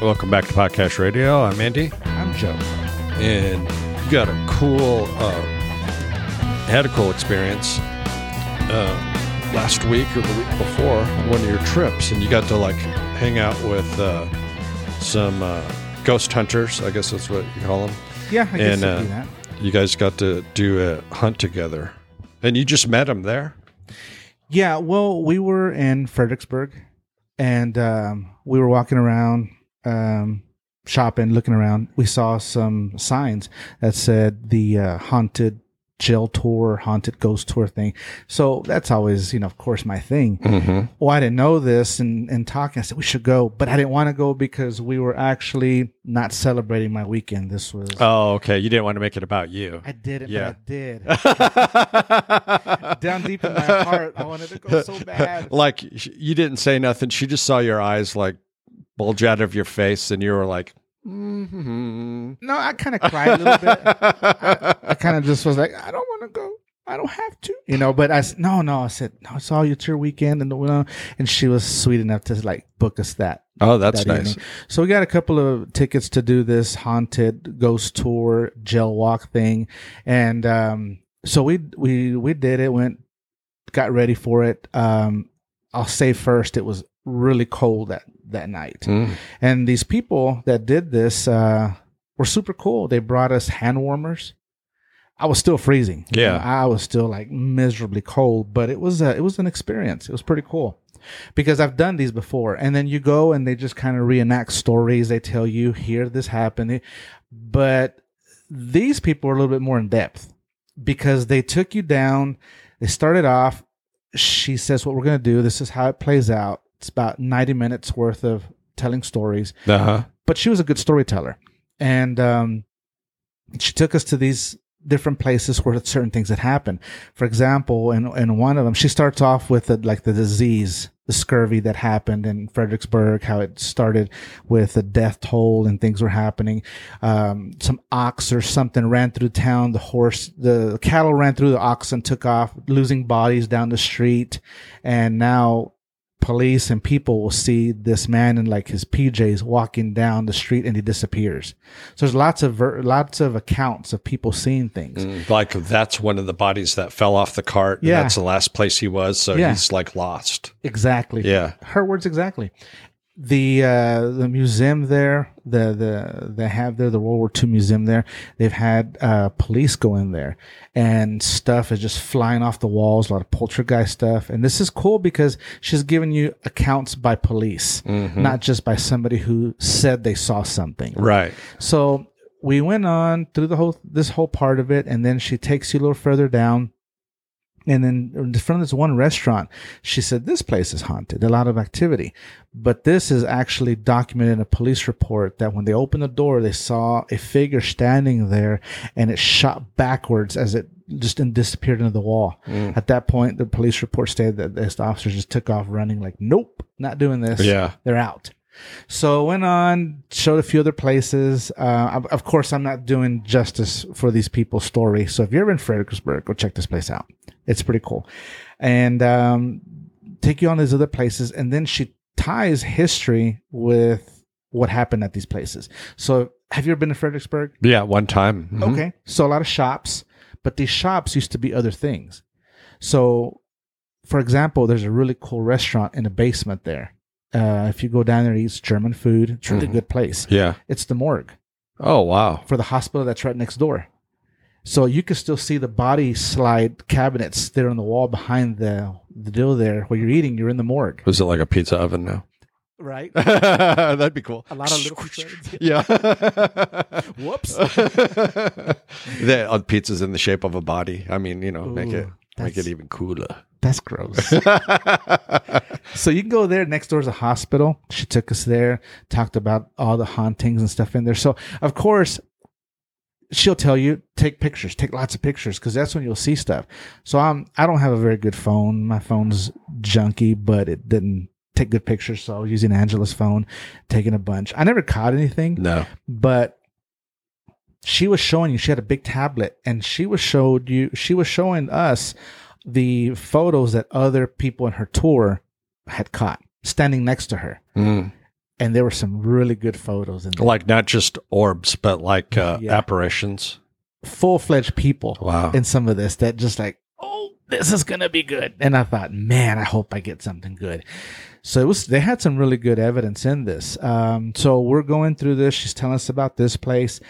Welcome back to Podcast Radio. I'm Andy, I'm Joe. and you got a cool, uh, had a cool experience uh, last week or the week before one of your trips, and you got to like hang out with uh, some uh, ghost hunters. I guess that's what you call them. Yeah, I guess And, I uh, do that. You guys got to do a hunt together, and you just met them there. Yeah, well, we were in Fredericksburg, and um, we were walking around, um, shopping, looking around. We saw some signs that said the uh, haunted jail tour, haunted ghost tour thing. So that's always, you know, of course, my thing. Mm-hmm. Well, I didn't know this, and and talking, I said we should go, but I didn't want to go because we were actually not celebrating my weekend. This was. Oh, okay. You didn't want to make it about you. I did it, Yeah. but I did. Down deep in my heart, I wanted to go so bad. like you didn't say nothing. She just saw your eyes like bulge out of your face, and you were like, mm-hmm. No, I kind of cried a little bit. I, I kind of just was like, I don't want to go. I don't have to, you know. But I s- no, no. I said no. It's all it's your weekend, and you know, and she was sweet enough to like book us that. oh, that's that nice. evening. So we got a couple of tickets to do this haunted ghost tour gel walk thing, and um, so we we we did it. Went, got ready for it. Um, I'll say first, it was really cold that that night. Mm. And these people that did this uh, were super cool. They brought us hand warmers. I was still freezing. You Yeah. know, I was still like miserably cold, but it was a, it was an experience. It was pretty cool because I've done these before. And then you go and they just kind of reenact stories. They tell you here this happened, but these people are a little bit more in depth because they took you down. They started off. She says, "What we're going to do. This is how it plays out." It's about ninety minutes worth of telling stories. Uh huh. but she was a good storyteller. And um, she took us to these different places where certain things had happened. For example in, in one of them she starts off with the, like the disease the scurvy that happened in fredericksburg how it started with a death toll and things were happening. Um, some ox or something ran through town. The horse the cattle ran through the ox and took off losing bodies down the street. And now police and people will see this man in like his PJs walking down the street and he disappears. So there's lots of ver- lots of accounts of people seeing things. Mm. Like that's one of the bodies that fell off the cart. and Yeah. That's the last place he was. So Yeah. he's like lost. Exactly. Yeah. Her words exactly. The uh, the museum there, the the they have there the World War II museum there. They've had uh, police go in there, and stuff is just flying off the walls. A lot of poltergeist stuff, and this is cool because she's giving you accounts by police, not just by somebody who said they saw something. Right. So we went on through the whole this whole part of it, and then she takes you a little further down. And then from this one restaurant, she said, This place is haunted, a lot of activity. But this is actually documented in a police report that when they opened the door, they saw a figure standing there and it shot backwards as it just disappeared into the wall. Mm. At that point, the police report stated that this officer just took off running, like, Nope, not doing this. Yeah. They're out. So went on, showed a few other places. Uh, of- course, I'm not doing justice for these people's story. So if you're in Fredericksburg, go check this place out. It's pretty cool. And um, take you on these other places. And then she ties history with what happened at these places. So have you ever been to Fredericksburg? Yeah. One time. Mhm. Okay. So a lot of shops, but these shops used to be other things. So, for example, there's a really cool restaurant in the basement there. Uh, if you go down there, and eat German food. It's a really Mhm. good place. Yeah. It's the morgue Oh wow. for the hospital that's right next door. So you can still see the body slide cabinets there on the wall behind the the deal there where you're eating. You're in the morgue, Was it like a pizza oven now? right? That'd be cool. A lot of little. Yeah. Whoops. the uh, pizza's in the shape of a body. I mean, you know, make it make it even cooler. That's gross. So you can go there. Next door is a hospital. She took us there, talked about all the hauntings and stuff in there. So of course, she'll tell you take pictures, take lots of pictures, because that's when you'll see stuff. So I'm I don't have a very good phone. My phone's junky, but it didn't take good pictures. So I was using Angela's phone, taking a bunch. I never caught anything, no. but she was showing you. She had a big tablet, and she was showed you. She was showing us the photos that other people in her tour had caught standing next to her. Mm. and there were some really good photos in there. Like not just orbs, but like uh, Yeah. apparitions. full fledged people Wow. in some of this that just like, oh, this is gonna be good. And I thought, man, I hope I get something good. So it was. They had some really good evidence in this. Um, so we're going through this. She's telling us about this place.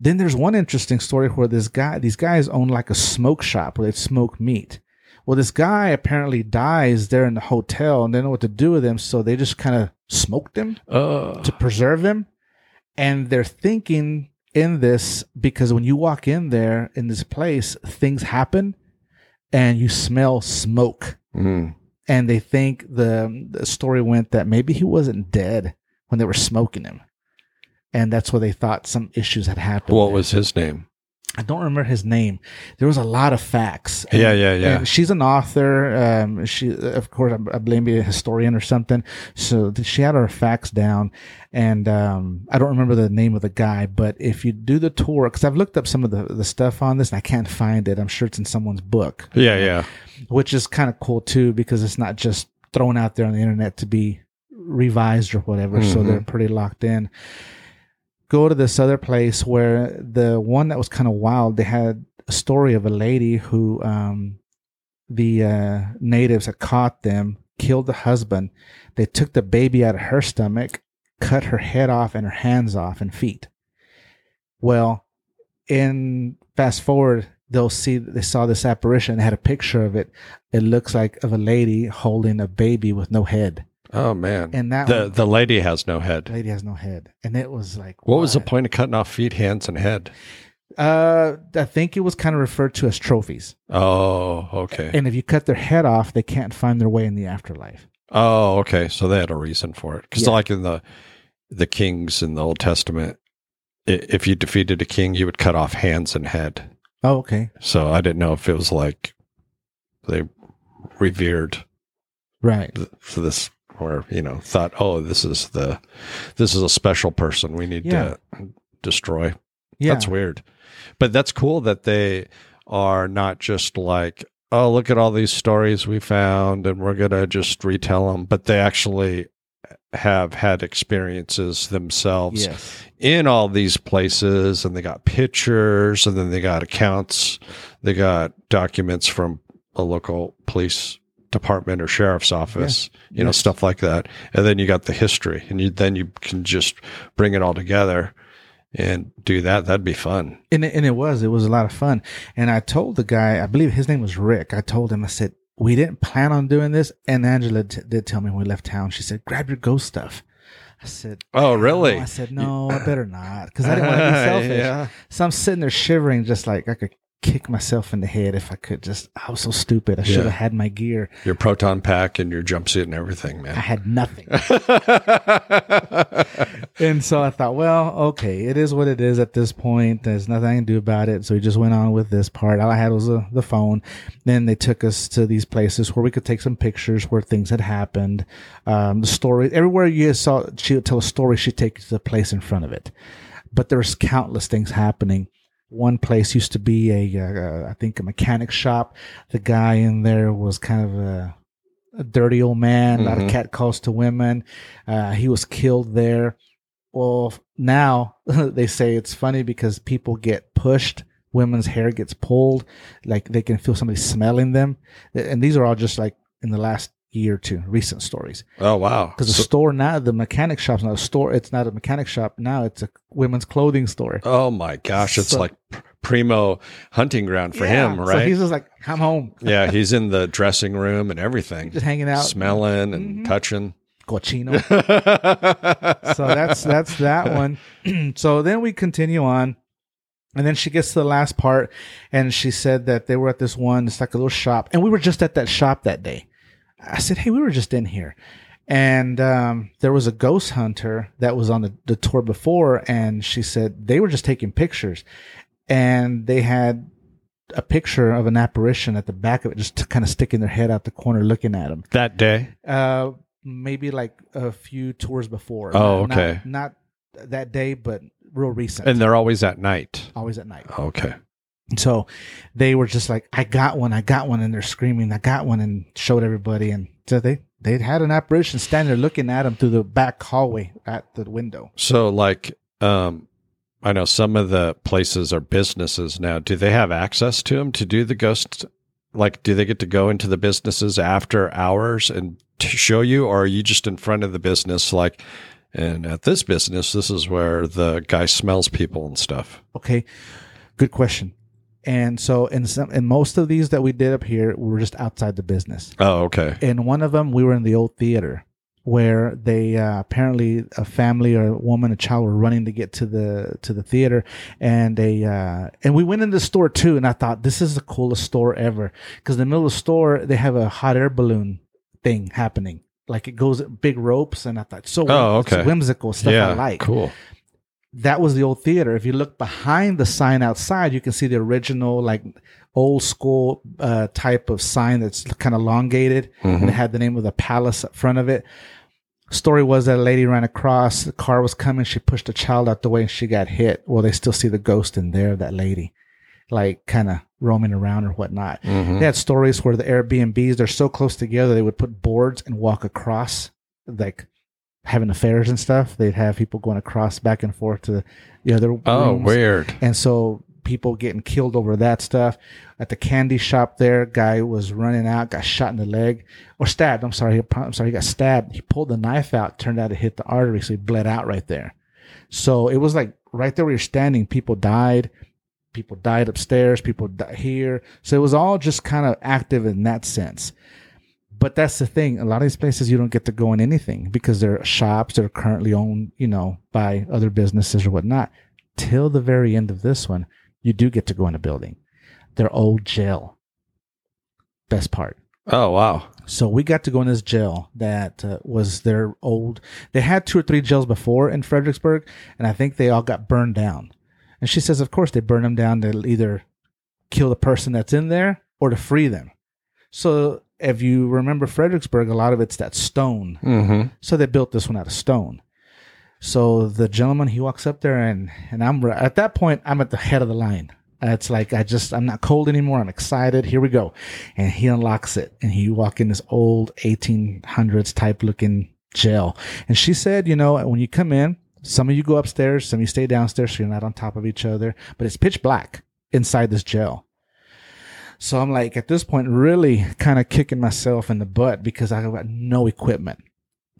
Then there's one interesting story where this guy, these guys own like a smoke shop where they smoke meat. Well, this guy apparently dies there in the hotel and they don't know what to do with him, so they just kind of smoked him Uh, to preserve him. And they're thinking in this because when you walk in there in this place, things happen and you smell smoke. mm. And they think the, the story went that maybe he wasn't dead when they were smoking him. And that's where they thought some issues had happened. What was his name? I don't remember his name. There was a lot of facts. And- Yeah, yeah, yeah. she's an author. Um, she, of course, I, I blame maybe a historian or something. So th- she had her facts down, and um, I don't remember the name of the guy. But if you do the tour, because I've looked up some of the the stuff on this, and I can't find it. I'm sure it's in someone's book, Yeah, yeah. which is kind of cool too, because it's not just thrown out there on the internet to be revised or whatever. So Mhm. they're pretty locked in. Go to this other place where the one that was kind of wild. They had a story of a lady who um, the uh, natives had caught them, killed the husband. They took the baby out of her stomach, cut her head off and her hands off and feet. Well, in fast forward, they'll see they saw this apparition. They had a picture of it. It looks like of a lady holding a baby with no head, Oh man. and that the one- the lady has no head. lady has no head, and it was like What was the point of cutting off feet, hands, and head? Uh, I think it was kind of referred to as trophies. Oh, okay. And if you cut their head off, they can't find their way in the afterlife. Oh, okay. So they had a reason for it. Because Yeah. like in the the kings in the Old Testament, if you defeated a king, you would cut off hands and head. Oh, okay, So I didn't know if it was like they revered right. th- for this, or you know, thought, oh, this is the this is a special person we need Yeah. to destroy. Yeah, That's weird. But that's cool that they are not just like, oh, look at all these stories we found and we're going to just retell them, but they actually have had experiences themselves yes, in all these places and they got pictures and then they got accounts, they got documents from a local police department or sheriff's office, you know, Yes. stuff like that. And then you got the history and you then you can just bring it all together and do that. That'd be fun. and it, and it was it was a lot of fun. And I told the guy, I believe his name was Rick. I told him, I said we didn't plan on doing this. And Angela t- did tell me when we left town. She said, "Grab your ghost stuff." I said, Oh, really? No. I said, "No, I better not," because I didn't want to be selfish. yeah. So I'm sitting there shivering, just like I could kick myself in the head if I could. Just I was so stupid. I should have Yeah. had my gear. Your proton pack and your jumpsuit and everything, man. I had nothing. and so I thought, well, okay, it is what it is at this point. There's nothing I can do about it. So we just went on with this part. All I had was uh, the phone. Then they took us to these places where we could take some pictures where things had happened. Um, the story, everywhere you saw, she would tell a story, she'd take you to the place in front of it. But there's countless things happening. One place used to be a, uh, think, a mechanic shop. The guy in there was kind of a, a dirty old man, a lot of cat calls to women. Uh, he was killed there. Well, now they say it's funny because people get pushed. Women's hair gets pulled, like they can feel somebody smelling them, and these are all just like in the last year or two, recent stories. oh, wow. Because the So- store now, the mechanic shop's not a store. It's not a mechanic shop now. It's a women's clothing store. oh, my gosh. It's So- like primo hunting ground for Yeah. him, So right? he's just like, I'm home. yeah, he's in the dressing room and everything, Just hanging out, smelling and Mhm. touching. cochino. so that's that's that one. so then we continue on, and then she gets to the last part, and she said that they were at this one. It's like a little shop, and we were just at that shop that day. I said, "Hey, we were just in here." And um, there was a ghost hunter that was on the, the tour before, and she said they were just taking pictures, and they had a picture of an apparition at the back of it, just kind of sticking their head out the corner, looking at them. that day? Uh, maybe like a few tours before. Oh, Not- okay. Not, that day, but real recent. And they're always at night. always at night. Okay. So they were just like, "I got one, I got one," and they're screaming, "I got one!" and showed everybody. And so they They had an apparition standing there looking at them through the back hallway at the window. So, like, um, I know some of the places are businesses now. Do they have access to them to do the ghost? Like, do they get to go into the businesses after hours and to show you, or are you just in front of the business? Like, and at this business, this is where the guy smells people and stuff. Okay, good question. And so in some in most of these that we did up here, we were just outside the business. Oh, okay. In one of them, we were in the old theater where they uh, apparently a family or a woman, a child were running to get to the to the theater, and they uh, and we went in the store too. And I thought this is the coolest store ever because in the middle of the store they have a hot air balloon thing happening. Like it goes big ropes, and I thought so. Oh, it's okay. whimsical stuff yeah, I like cool. That was the old theater. If you look behind the sign outside, you can see the original, like old school uh, type of sign that's kind of elongated, and it had the name of the palace up front of it. Story was that a lady ran across, the car was coming, she pushed a child out the way, and she got hit. Well, they still see the ghost in there, of that lady, like kind of roaming around or whatnot. Mhm. They had stories where the Airbnbs they're so close together they would put boards and walk across, like having affairs and stuff. They'd have people going across back and forth to the other. Oh, rooms. weird. And so people getting killed over that stuff. At the candy shop there, guy was running out, got shot in the leg or stabbed. I'm sorry. I'm sorry. He got stabbed. He pulled the knife out. Turned out it hit the artery, so he bled out right there. So it was like right there where you're standing. People died. People died upstairs. People died here. So it was all just kind of active in that sense. But that's the thing. A lot of these places you don't get to go in anything because they're shops that are currently owned, you know, by other businesses or whatnot. Till the very end of this one, you do get to go in a building. Their old jail. Best part. Oh, wow. So we got to go in this jail that uh, was their old. They had two or three jails before in Fredericksburg, and I think they all got burned down. And she says, of course, they burn them down to either kill the person that's in there or to free them. So if you remember Fredericksburg, a lot of it's that stone. Mm-hmm. So they built this one out of stone. So the gentleman he walks up there and and I'm at that point I'm at the head of the line. It's like I just I'm not cold anymore. I'm excited. Here we go, and he unlocks it and he walk in this old 1800s type looking jail. And she said, you know, when you come in, some of you go upstairs, some of you stay downstairs, so you're not on top of each other. But it's pitch black inside this jail. So I'm like at this point really kind of kicking myself in the butt because I got no equipment.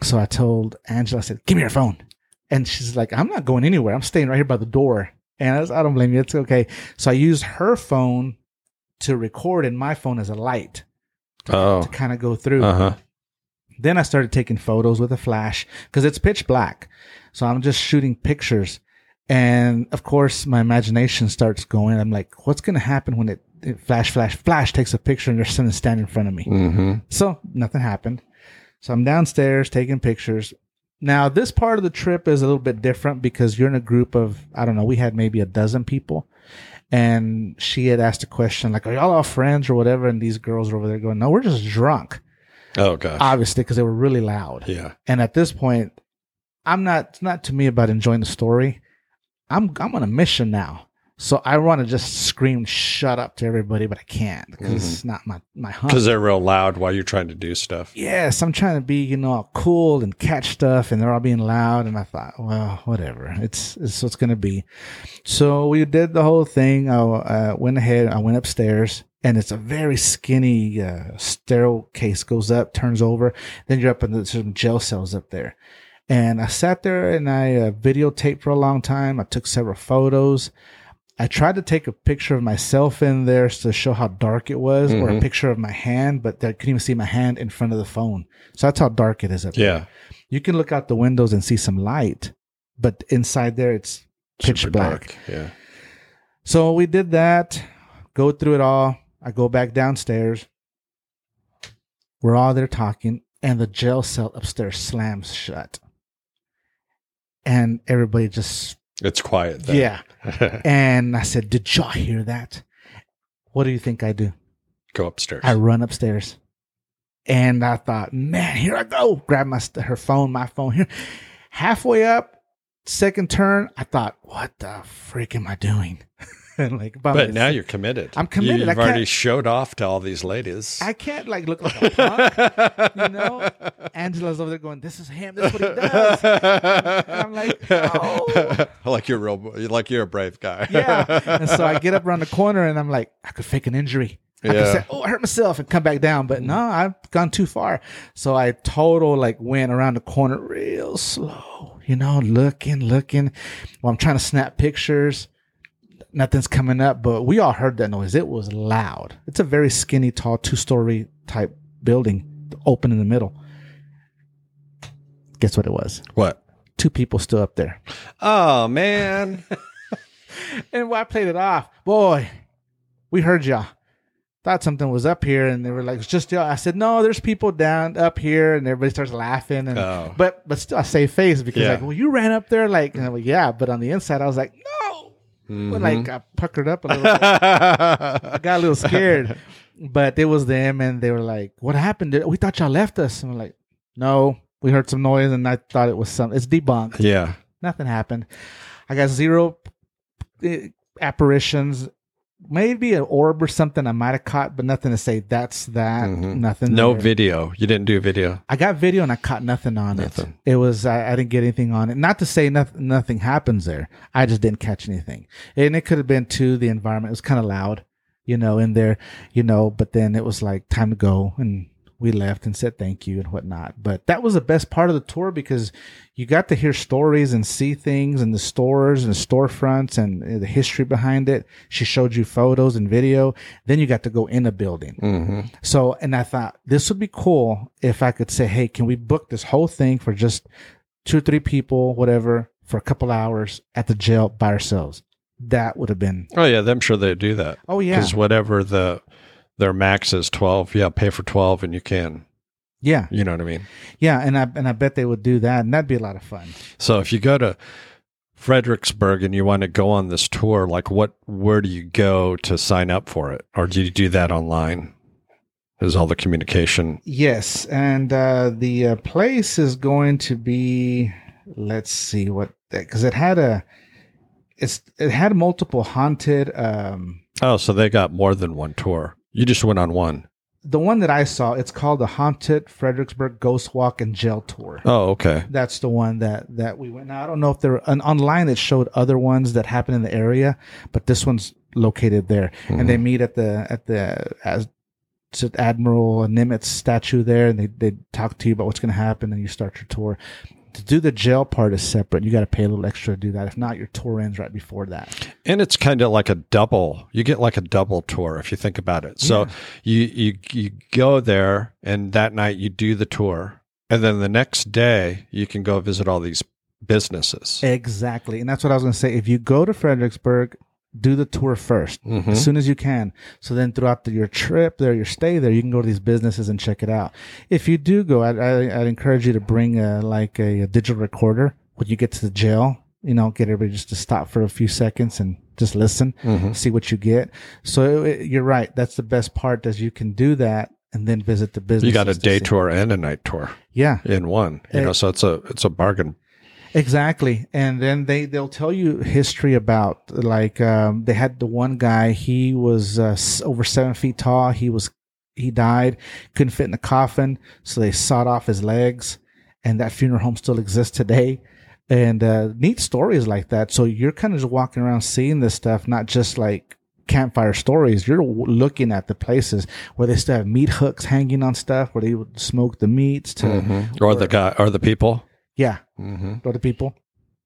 So I told Angela, I said, give me your phone. And she's like, I'm not going anywhere. I'm staying right here by the door. And I, was, I don't blame you. It's okay. So I used her phone to record and my phone as a light Oh, to kind of go through. uh huh. Then I started taking photos with a flash because it's pitch black. So I'm just shooting pictures. And of course, my imagination starts going. I'm like, what's going to happen when it flash, flash, flash takes a picture and there's something standing in front of me? Mm-hmm. So nothing happened. So I'm downstairs taking pictures. Now, this part of the trip is a little bit different because you're in a group of, I don't know, we had maybe a dozen people. And she had asked a question like, Are y'all all friends or whatever? And these girls are over there going, No, we're just drunk. Oh, gosh. Obviously, because they were really loud. yeah. And at this point, I'm not, it's not to me about enjoying the story. I'm, I'm on a mission now. So I want to just scream, shut up to everybody, but I can't because it's not my, my hunt. Because they're real loud while you're trying to do stuff. yes, I'm trying to be, you know, cool and catch stuff, and they're all being loud. And I thought, well, whatever. It's it's what's gonna be. So we did the whole thing. I uh, went ahead. I went upstairs, and it's a very skinny uh, staircase. Goes up, turns over. Then you're up in the some jail cells up there. And I sat there and I uh, videotaped for a long time. I took several photos. I tried to take a picture of myself in there to show how dark it was, or a Mhm. picture of my hand, but I couldn't even see my hand in front of the phone. So that's how dark it is up there. Yeah. You can look out the windows and see some light, but inside there it's pitch Super black. dark. Yeah. So we did that, go through it all. I go back downstairs. We're all there talking, and the jail cell upstairs slams shut. And everybody just, It's quiet. Then. yeah. And I said, Did y'all hear that? What do you think I do? Go upstairs. I run upstairs. And I thought, man, here I go. Grab my her phone, my phone here. Halfway up, second turn, I thought, what the freak am I doing? and like, But now you're committed. I'm committed. You, have already showed off to all these ladies. I can't like look like a punk, you know. Angela's over there going, "This is him. This is what he does." And I'm like, "No." like you're real. Like you're a brave guy. yeah. And so I get up around the corner and I'm like, I could fake an injury. I Yeah. could say, oh, I hurt myself and come back down. But mm. no, I've gone too far. So I total like went around the corner real slow, you know, looking, looking while I'm trying to snap pictures. Nothing's coming up, but we all heard that noise. It was loud. It's a very skinny, tall, two story type building, open in the middle. Guess what it was? What? Two people still up there. Oh man. And I played it off, boy, we heard y'all. Thought something was up here, and they were like, "It's just y'all." I said, "No, there's people down up here," and everybody starts laughing. And Oh. but but still, I save face because Yeah. like, well, you ran up there, like, like, yeah. But on the inside, I was like, no. Mm-hmm. But like, I puckered up a little. bit. I got a little scared. But it was them, and they were like, "What happened? We thought y'all left us." And I'm like, "No, we heard some noise, and I thought it was some. It's debunked." yeah. Nothing happened. I got zero eh, apparitions. Maybe an orb or something I might have caught, but nothing to say that's that. Mhm. Nothing. No there. video. You didn't do video. I got video and I caught nothing on Nothing. it. It was I, I didn't get anything on it. Not to say nothing nothing happens there. I just didn't catch anything. And it could have been too the environment. It was kind of loud, you know, in there, you know. But then it was like time to go, and we left and said thank you and whatnot. But that was the best part of the tour because you got to hear stories and see things and the stores and the storefronts and uh, the history behind it. She showed you photos and video. Then you got to go in a building. Mm-hmm. So, and I thought this would be cool if I could say, hey, can we book this whole thing for just two, or three people, whatever, for a couple hours at the jail by ourselves? That would have been, Oh yeah, I'm sure they'd do that. oh, yeah. Because whatever the their max is twelve, yeah, pay for twelve and you can. Yeah. You know what I mean? Yeah. And I, and I bet they would do that. And that'd be a lot of fun. So if you go to Fredericksburg and you want to go on this tour, like what where do you go to sign up for it? Or do you do that online? Is all the communication Yes. And uh, the uh, place is going to be, let's see what, because it had a, it's, it had multiple haunted, um, Oh, so they got more than one tour. You just went on one. the one that I saw, it's called the Haunted Fredericksburg Ghost Walk and Jail Tour. Oh, okay. That's the one that that we went. Now I don't know if there and online it showed other ones that happen in the area, but this one's located there, and they mm-hmm. meet at the at the as Admiral Nimitz statue there, and they they talk to you about what's going to happen, and you start your tour. To do the jail part is separate. You got to pay a little extra to do that. If not, your tour ends right before that. And it's kind of like a double. You get like a double tour if you think about it. So you you you go there and that night you do the tour. And then the next day you can go visit all these businesses. Exactly, and that's what I was going to say. If you go to Fredericksburg, do the tour 1st Mhm. as soon as you can. So then throughout the, your trip there, your stay there, you can go to these businesses and check it out. If you do go, I'd, I'd, I'd encourage you to bring a, like a, a digital recorder when you get to the jail. You know, get everybody just to stop for a few seconds and just listen, Mhm. see what you get. So it, you're right. That's the best part, is you can do that and then visit the business. You got a day tour and a night tour Yeah. in one. You Eh. know, so it's a it's a bargain. Exactly. And then they, they'll tell you history about like, um, they had the one guy, he was, uh, over seven feet tall. He was, he died, couldn't fit in the coffin. So they sawed off his legs and that funeral home still exists today. And, uh, neat stories like that. So you're kind of just walking around seeing this stuff, not just like, campfire stories you're looking at the places where they still have meat hooks hanging on stuff where they would smoke the meats to Mhm. Or the guy or the people. Yeah hmm other people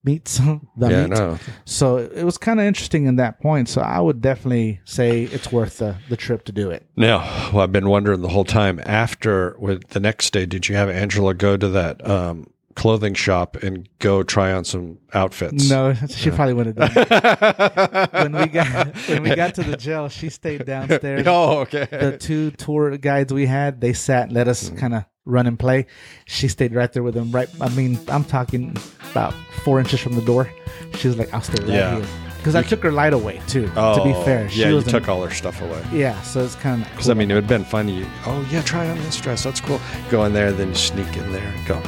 meats the Yeah, meat. no. So it was kind of interesting in that point. So I would definitely say it's worth the, the trip to do it. Now, well, I've been wondering the whole time. After with the next day, did you have Angela go to that um, clothing shop and go try on some outfits? No, she probably wouldn't have done it. when we got when we got to the jail, she stayed downstairs. oh, okay. The two tour guides we had, they sat and let us Mm. kind of run and play. She stayed right there with him. Right, I mean, I'm talking about four inches from the door. She was like, "I'll stay right Yeah. here," because I took her light away too. oh, to be oh, fair, she yeah, you took all her stuff away. yeah. So it's kind of Because I mean, it would have been fun. You, oh yeah, try on this dress. That's cool. Go in there, then you sneak in there. and Go.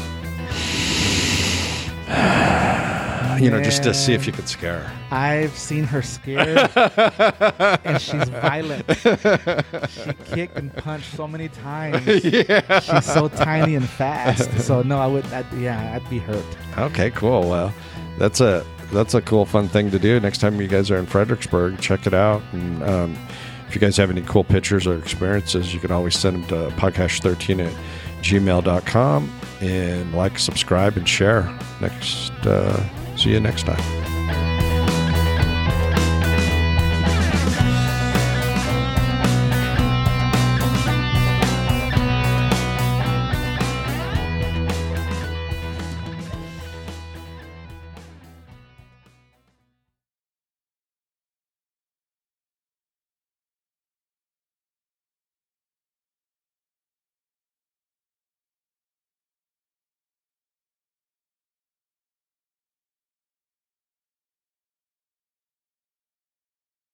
You know, just to see if you could scare her. I've seen her scared, and she's violent. She kicked and punched so many times. yeah. She's so tiny and fast. So no, I would. I'd, yeah, I'd be hurt. Okay, cool. Well, that's a that's a cool, fun thing to do. Next time you guys are in Fredericksburg, check it out. And um, if you guys have any cool pictures or experiences, you can always send them to podcache13 at gmail.com and like, subscribe, and share. Next, uh, see you next time.